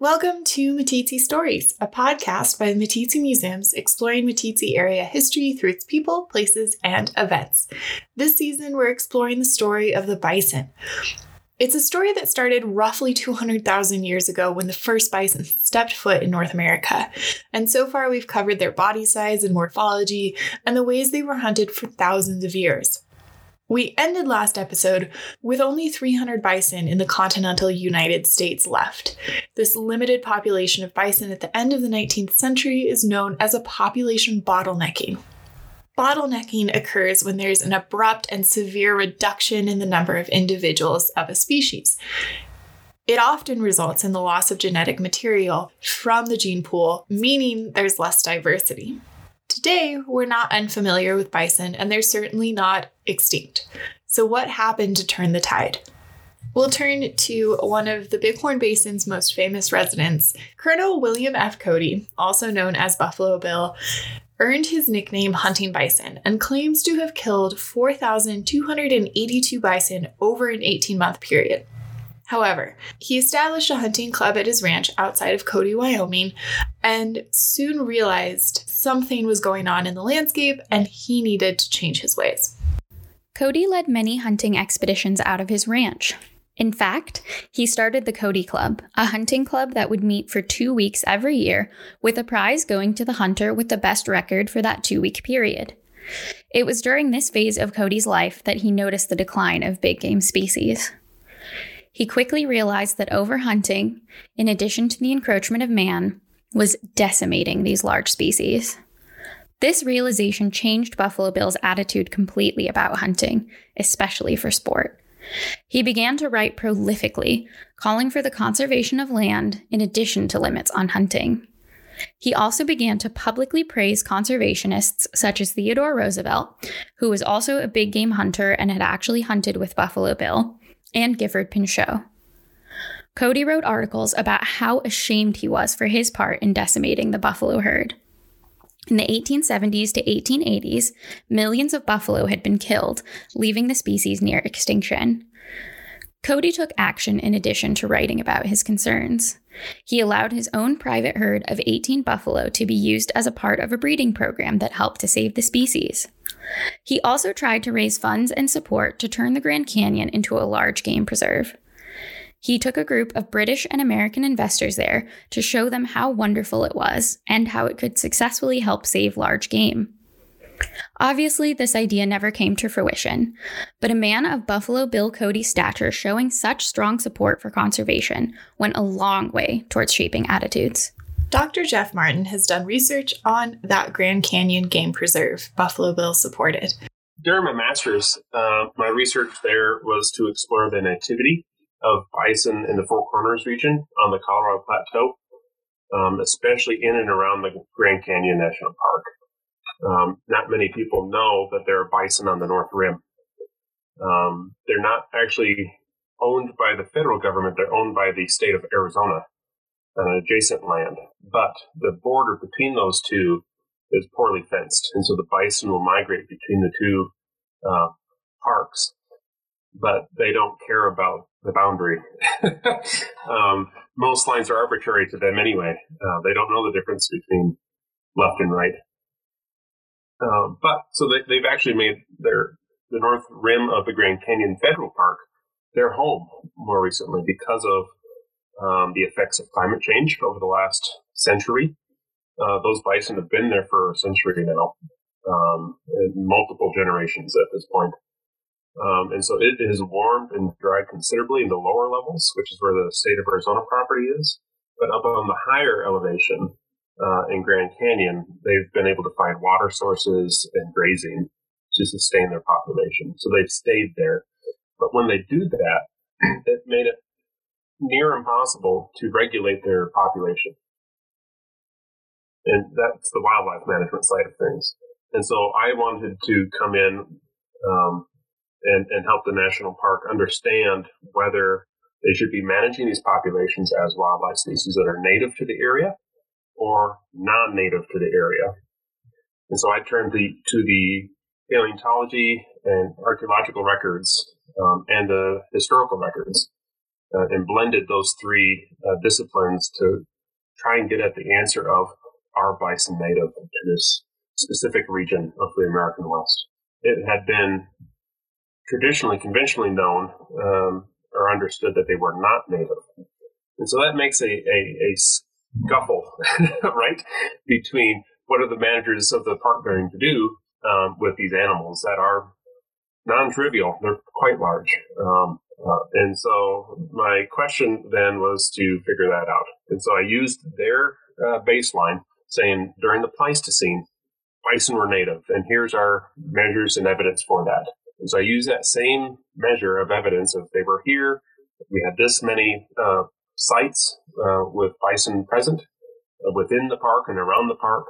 Welcome to Meeteetse Stories, a podcast by the Meeteetse Museums exploring Meeteetse area history through its people, places, and events. This season, we're exploring the story of the bison. It's a story that started roughly 200,000 years ago when the first bison stepped foot in North America. And so far, we've covered their body size and morphology and the ways they were hunted for thousands of years. We ended last episode with only 300 bison in the continental United States left. This limited population of bison at the end of the 19th century is known as a population bottlenecking. Bottlenecking occurs when there's an abrupt and severe reduction in the number of individuals of a species. It often results in the loss of genetic material from the gene pool, meaning there's less diversity. Today, we're not unfamiliar with bison, and they're certainly not extinct. So, what happened to turn the tide? We'll turn to one of the Bighorn Basin's most famous residents, Colonel William F. Cody, also known as Buffalo Bill, earned his nickname Hunting Bison and claims to have killed 4,282 bison over an 18 month period. However, he established a hunting club at his ranch outside of Cody, Wyoming, and soon realized something was going on in the landscape and he needed to change his ways. Cody led many hunting expeditions out of his ranch. In fact, he started the Cody Club, a hunting club that would meet for two weeks every year, with a prize going to the hunter with the best record for that two week period. It was during this phase of Cody's life that he noticed the decline of big game species. He quickly realized that overhunting, in addition to the encroachment of man, was decimating these large species. This realization changed Buffalo Bill's attitude completely about hunting, especially for sport. He began to write prolifically, calling for the conservation of land in addition to limits on hunting. He also began to publicly praise conservationists such as Theodore Roosevelt, who was also a big game hunter and had actually hunted with Buffalo Bill, and Gifford Pinchot. Cody wrote articles about how ashamed he was for his part in decimating the buffalo herd. In the 1870s to 1880s, millions of buffalo had been killed, leaving the species near extinction. Cody took action in addition to writing about his concerns. He allowed his own private herd of 18 buffalo to be used as a part of a breeding program that helped to save the species. He also tried to raise funds and support to turn the Grand Canyon into a large game preserve. He took a group of British and American investors there to show them how wonderful it was and how it could successfully help save large game. Obviously, this idea never came to fruition, but a man of Buffalo Bill Cody's stature showing such strong support for conservation went a long way towards shaping attitudes. Dr. Jeff Martin has done research on that Grand Canyon Game Preserve Buffalo Bill supported. During my master's, uh, my research there was to explore the nativity of bison in the Four Corners region on the Colorado Plateau, um, especially in and around the Grand Canyon National Park. Um, not many people know that there are bison on the North Rim. Um, they're not actually owned by the federal government, they're owned by the state of Arizona, an adjacent land. But the border between those two is poorly fenced, and so the bison will migrate between the two uh, parks, but they don't care about the boundary. um, most lines are arbitrary to them anyway. Uh, they don't know the difference between left and right. Um, but so they, they've actually made their the north rim of the Grand Canyon Federal Park their home more recently because of um, the effects of climate change over the last century. Uh, those bison have been there for a century now, um, multiple generations at this point. Um, and so it has warmed and dried considerably in the lower levels, which is where the state of Arizona property is. But up on the higher elevation, uh, in Grand Canyon, they've been able to find water sources and grazing to sustain their population. So they've stayed there. But when they do that, it made it near impossible to regulate their population. And that's the wildlife management side of things. And so I wanted to come in um, and, and help the national park understand whether they should be managing these populations as wildlife species that are native to the area or non-native to the area. And so I turned the, to the paleontology and archaeological records um, and the historical records uh, and blended those three uh, disciplines to try and get at the answer of are bison native to this specific region of the American West. It had been traditionally, conventionally known um, or understood that they were not native. And so that makes a, a, a scuffle, right, between what are the managers of the park going to do um, with these animals that are non-trivial. They're quite large. Um, uh, and so my question then was to figure that out. And so I used their uh, baseline saying during the Pleistocene, bison were native, and here's our measures and evidence for that. So I use that same measure of evidence of they were here. We had this many uh, sites uh, with bison present uh, within the park and around the park.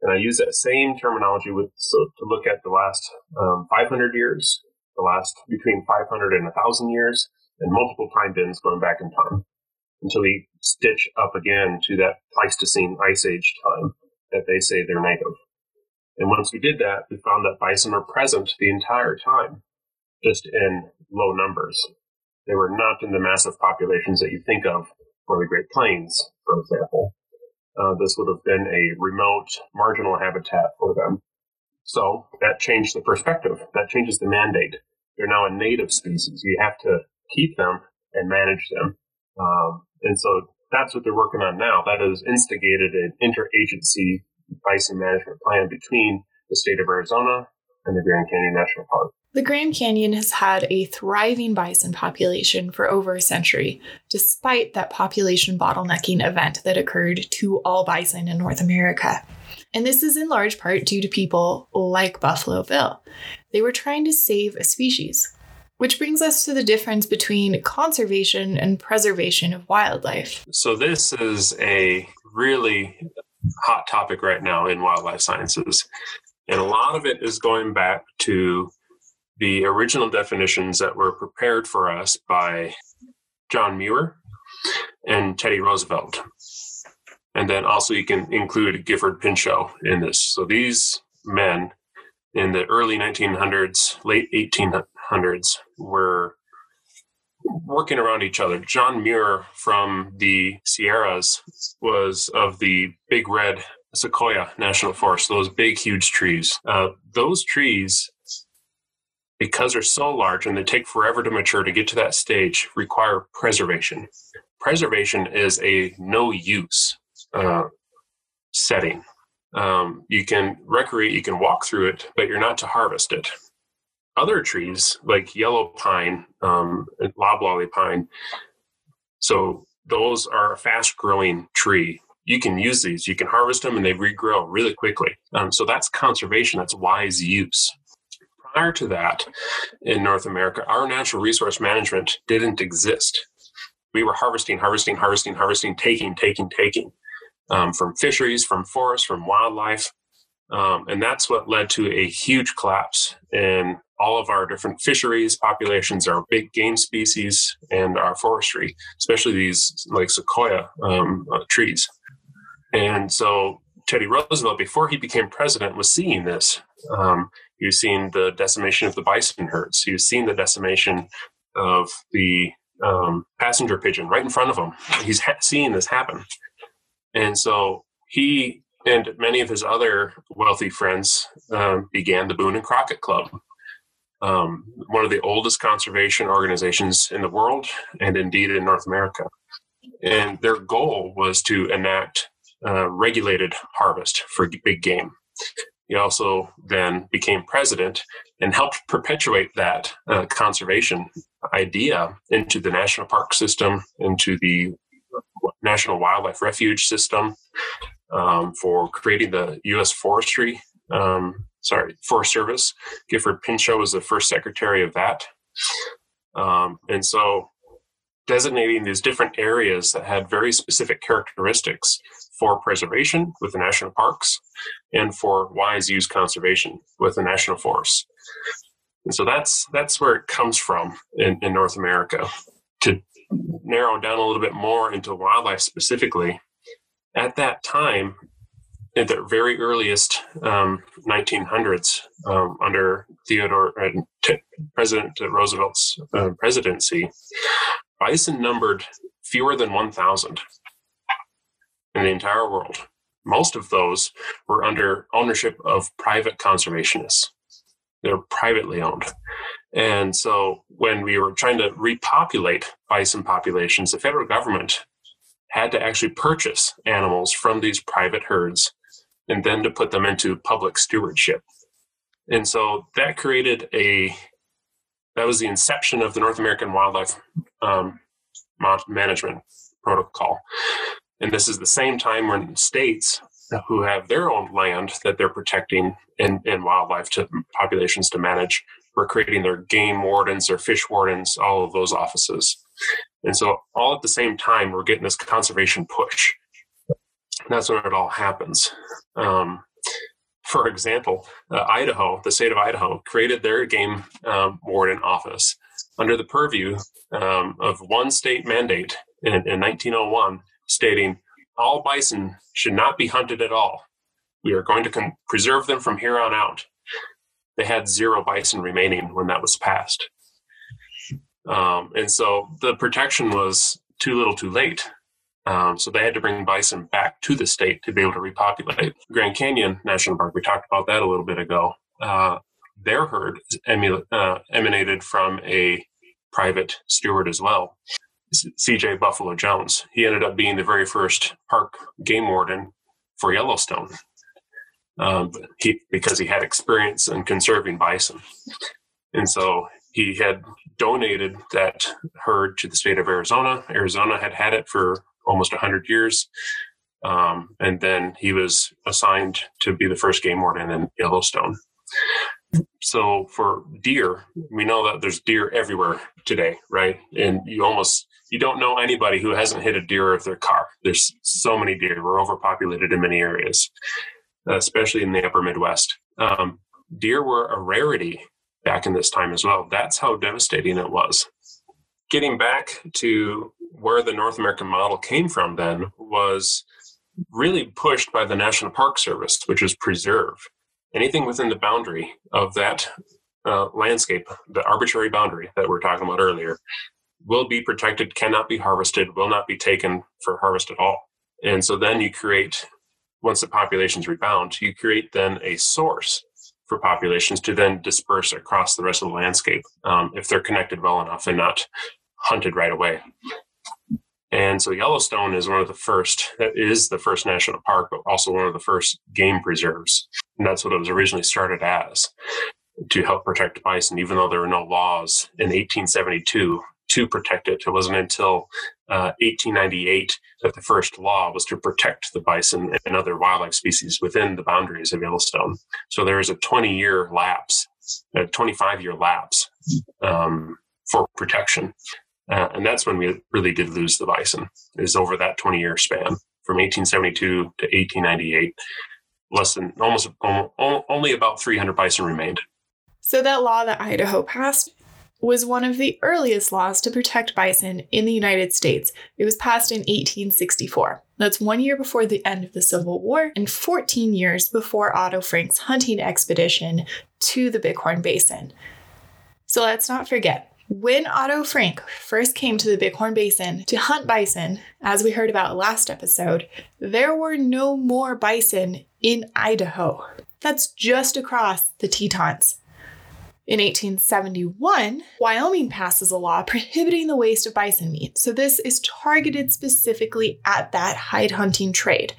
And I use that same terminology with so to look at the last um, 500 years, the last between 500 and 1,000 years, and multiple time bins going back in time until we stitch up again to that Pleistocene Ice Age time that they say they're native. And once we did that, we found that bison were present the entire time, just in low numbers. They were not in the massive populations that you think of for the Great Plains, for example. Uh, this would have been a remote, marginal habitat for them. So that changed the perspective. That changes the mandate. They're now a native species. You have to keep them and manage them. Um, and so that's what they're working on now. That has instigated an interagency bison management plan between the state of Arizona and the Grand Canyon National Park. The Grand Canyon has had a thriving bison population for over a century, despite that population bottlenecking event that occurred to all bison in North America. And this is in large part due to people like Buffalo Bill. They were trying to save a species. Which brings us to the difference between conservation and preservation of wildlife. So, this is a really hot topic right now in wildlife sciences. And a lot of it is going back to the original definitions that were prepared for us by John Muir and Teddy Roosevelt. And then also you can include Gifford Pinchot in this. So these men in the early 1900s, late 1800s were working around each other. John Muir from the Sierras was of the Big Red Sequoia National Forest, those big, huge trees. Uh, those trees because they're so large and they take forever to mature to get to that stage, require preservation. Preservation is a no use uh, setting. Um, you can recreate, you can walk through it, but you're not to harvest it. Other trees like yellow pine um, and loblolly pine, so those are a fast growing tree. You can use these, you can harvest them and they regrow really quickly. Um, so that's conservation, that's wise use prior to that in North America, our natural resource management didn't exist. We were harvesting, harvesting, harvesting, harvesting, taking, taking, taking um, from fisheries, from forests, from wildlife. Um, and that's what led to a huge collapse in all of our different fisheries populations, our big game species, and our forestry, especially these like sequoia um, uh, trees. And so Teddy Roosevelt, before he became president, was seeing this. Um, You've seen the decimation of the bison herds. You've seen the decimation of the um, passenger pigeon right in front of him. He's ha- seeing this happen. And so he and many of his other wealthy friends um, began the Boone and Crockett Club, um, one of the oldest conservation organizations in the world and indeed in North America. And their goal was to enact uh, regulated harvest for big game. He also then became president and helped perpetuate that uh, conservation idea into the national park system, into the National Wildlife Refuge system, um, for creating the U.S. Forestry, um, sorry, Forest Service. Gifford Pinchot was the first secretary of that. Um, and so designating these different areas that had very specific characteristics for preservation with the national parks and for wise use conservation with the national forests. And so that's that's where it comes from in, in North America. To narrow down a little bit more into wildlife specifically, at that time, in the very earliest um, 1900s, um, under Theodore uh, President Roosevelt's uh, presidency, bison numbered fewer than 1,000 in the entire world. Most of those were under ownership of private conservationists. They're privately owned. And so when we were trying to repopulate bison populations, the federal government had to actually purchase animals from these private herds and then to put them into public stewardship. And so that created a that was the inception of the North American Wildlife um, Management Protocol. And this is the same time when states who have their own land that they're protecting and, and wildlife to populations to manage were creating their game wardens, their fish wardens, all of those offices. And so, all at the same time, we're getting this conservation push. And that's when it all happens. Um, for example, uh, Idaho, the state of Idaho, created their game um, warden office under the purview um, of one state mandate in, in 1901 stating all bison should not be hunted at all. We are going to con- preserve them from here on out. They had zero bison remaining when that was passed. Um, and so the protection was too little too late. Um, so they had to bring bison back to the state to be able to repopulate. Grand Canyon National Park, we talked about that a little bit ago. Uh, their herd emu- uh, emanated from a private steward as well, CJ Buffalo Jones. He ended up being the very first park game warden for Yellowstone um, he, because he had experience in conserving bison. And so he had donated that herd to the state of Arizona. Arizona had had it for almost 100 years. Um, and then he was assigned to be the first game warden in Yellowstone. So for deer, we know that there's deer everywhere today, right? And you almost you don't know anybody who hasn't hit a deer with their car. There's so many deer. We're overpopulated in many areas, especially in the upper Midwest. Um, deer were a rarity back in this time as well. That's how devastating it was. Getting back to where the North American model came from then was really pushed by the National Park Service, which is preserve anything within the boundary of that uh, landscape, the arbitrary boundary that we are talking about earlier, will be protected, cannot be harvested, will not be taken for harvest at all. And so then you create, once the populations rebound, you create then a source for populations to then disperse across the rest of the landscape um, if they're connected well enough and not hunted right away. And so Yellowstone is one of the first, that is the first national park, but also one of the first game preserves. And that's what it was originally started as to help protect bison, even though there were no laws in 1872 to protect it. It wasn't until uh, 1898 that the first law was to protect the bison and other wildlife species within the boundaries of Yellowstone. So there is a 20 year lapse, a 25 year lapse um, for protection. Uh, and that's when we really did lose the bison, is over that 20 year span from 1872 to 1898. Less than almost only about 300 bison remained. So, that law that Idaho passed was one of the earliest laws to protect bison in the United States. It was passed in 1864. That's one year before the end of the Civil War and 14 years before Otto Franc's hunting expedition to the Bighorn Basin. So let's not forget, when Otto Franc first came to the Bighorn Basin to hunt bison, as we heard about last episode, there were no more bison in Idaho. That's just across the Tetons. In 1871, Wyoming passes a law prohibiting the waste of bison meat. So, this is targeted specifically at that hide hunting trade.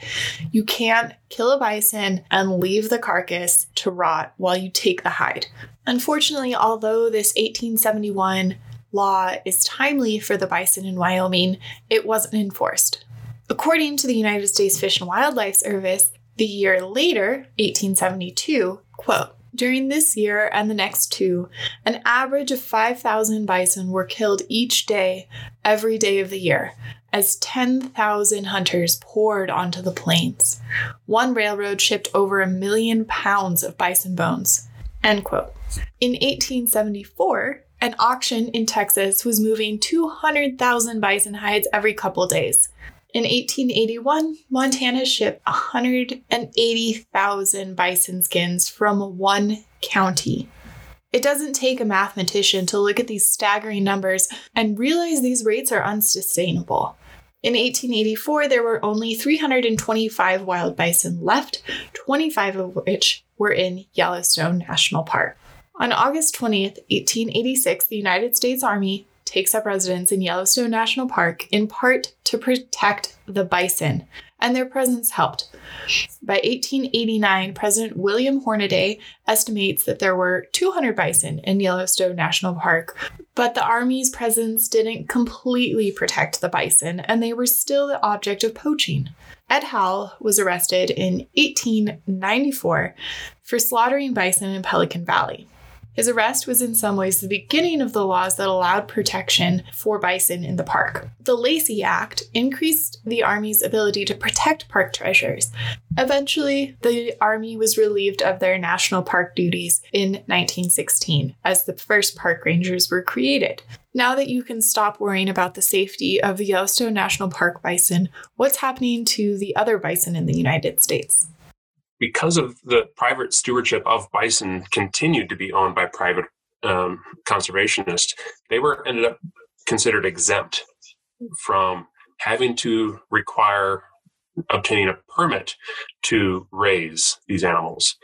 You can't kill a bison and leave the carcass to rot while you take the hide. Unfortunately, although this 1871 law is timely for the bison in Wyoming, it wasn't enforced. According to the United States Fish and Wildlife Service, the year later, 1872, quote, during this year and the next two, an average of 5,000 bison were killed each day, every day of the year, as 10,000 hunters poured onto the plains. One railroad shipped over a million pounds of bison bones. End quote. In 1874, an auction in Texas was moving 200,000 bison hides every couple days. In 1881, Montana shipped 180,000 bison skins from one county. It doesn't take a mathematician to look at these staggering numbers and realize these rates are unsustainable. In 1884, there were only 325 wild bison left, 25 of which were in Yellowstone National Park. On August 20th, 1886, the United States Army takes up residence in Yellowstone National Park in part to protect the bison, and their presence helped. By 1889, President William Hornaday estimates that there were 200 bison in Yellowstone National Park, but the Army's presence didn't completely protect the bison, and they were still the object of poaching. Ed Howell was arrested in 1894 for slaughtering bison in Pelican Valley. His arrest was in some ways the beginning of the laws that allowed protection for bison in the park. The Lacey Act increased the Army's ability to protect park treasures. Eventually, the Army was relieved of their national park duties in 1916 as the first park rangers were created. Now that you can stop worrying about the safety of the Yellowstone National Park bison, what's happening to the other bison in the United States? Because of the private stewardship of bison continued to be owned by private um, conservationists, they were ended up considered exempt from having to require obtaining a permit to raise these animals.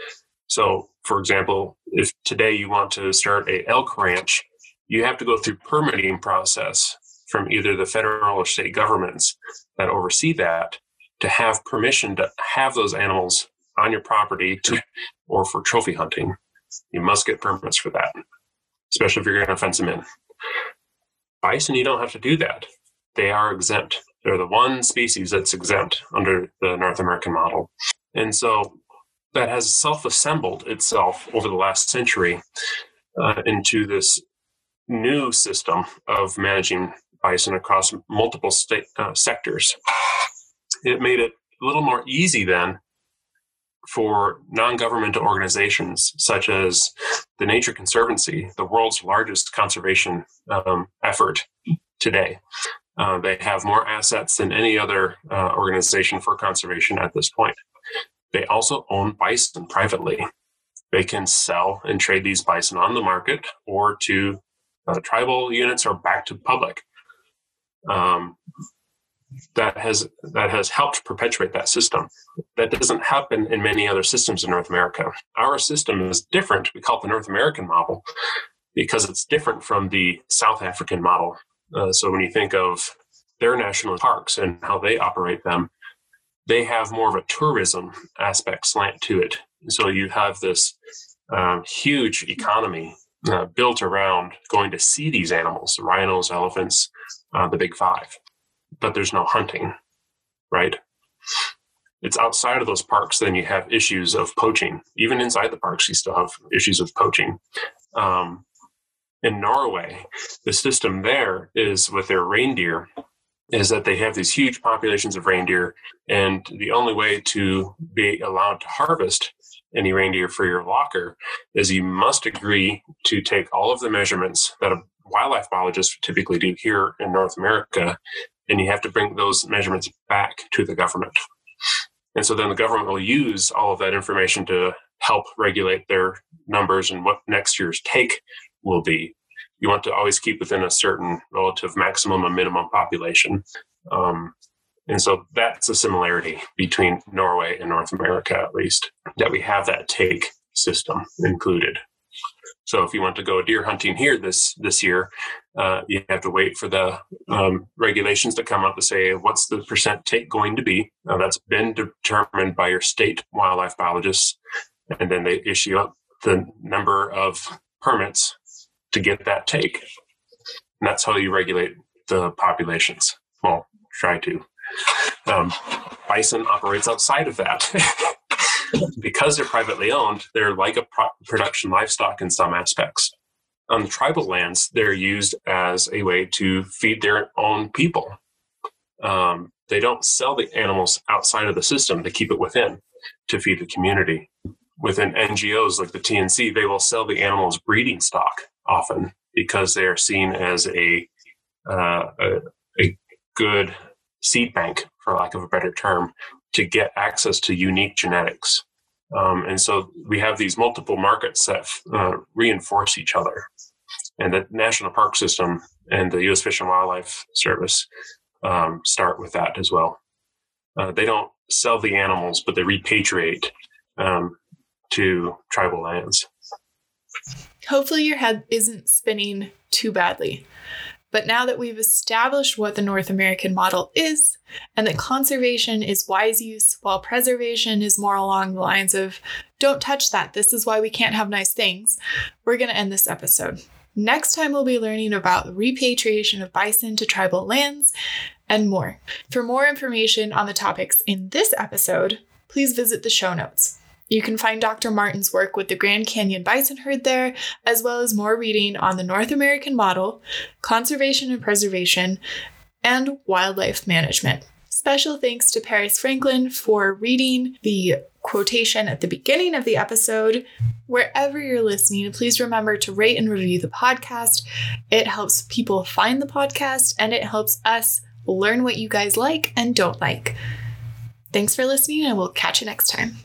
So, for example, if today you want to start a elk ranch, you have to go through permitting process from either the federal or state governments that oversee that to have permission to have those animals on your property to, or for trophy hunting. You must get permits for that, especially if you're going to fence them in. Bison, you don't have to do that. They are exempt. They're the one species that's exempt under the North American model. And so that has self assembled itself over the last century uh, into this new system of managing bison across multiple state, uh, sectors. It made it a little more easy then for non governmental organizations such as the Nature Conservancy, the world's largest conservation um, effort today. Uh, they have more assets than any other uh, organization for conservation at this point. They also own bison privately. They can sell and trade these bison on the market or to uh, tribal units or back to public. Um, that has that has helped perpetuate that system. That doesn't happen in many other systems in North America. Our system is different. We call it the North American model because it's different from the South African model. Uh, so when you think of their national parks and how they operate them, they have more of a tourism aspect slant to it. So you have this um, huge economy uh, built around going to see these animals, rhinos, elephants, uh, the big five but there's no hunting, right? It's outside of those parks, then you have issues of poaching. Even inside the parks, you still have issues of poaching. Um, in Norway, the system there is with their reindeer is that they have these huge populations of reindeer, and the only way to be allowed to harvest any reindeer for your locker is you must agree to take all of the measurements that a wildlife biologist typically do here in North America and you have to bring those measurements back to the government. And so then the government will use all of that information to help regulate their numbers and what next year's take will be. You want to always keep within a certain relative maximum and minimum population. Um, and so that's a similarity between Norway and North America, at least, that we have that take system included. So if you want to go deer hunting here this this year, uh, you have to wait for the um, regulations to come out to say what's the percent take going to be. Now that's been determined by your state wildlife biologists, and then they issue up the number of permits to get that take. And that's how you regulate the populations. Well, try to. Um, bison operates outside of that. because they're privately owned, they're like a pro- production livestock in some aspects. On the tribal lands, they're used as a way to feed their own people. Um, they don't sell the animals outside of the system, they keep it within to feed the community. Within NGOs like the TNC, they will sell the animals breeding stock often because they are seen as a, uh, a, a good seed bank, for lack of a better term, to get access to unique genetics. Um, and so we have these multiple markets that uh, reinforce each other. And the National Park System and the U.S. Fish and Wildlife Service um, start with that as well. Uh, they don't sell the animals, but they repatriate um, to tribal lands. Hopefully, your head isn't spinning too badly. But now that we've established what the North American model is, and that conservation is wise use, while preservation is more along the lines of don't touch that, this is why we can't have nice things, we're going to end this episode. Next time, we'll be learning about repatriation of bison to tribal lands and more. For more information on the topics in this episode, please visit the show notes. You can find Dr. Martin's work with the Grand Canyon bison herd there, as well as more reading on the North American model, conservation and preservation, and wildlife management. Special thanks to Paris Franklin for reading the quotation at the beginning of the episode. Wherever you're listening, please remember to rate and review the podcast. It helps people find the podcast and it helps us learn what you guys like and don't like. Thanks for listening, and we'll catch you next time.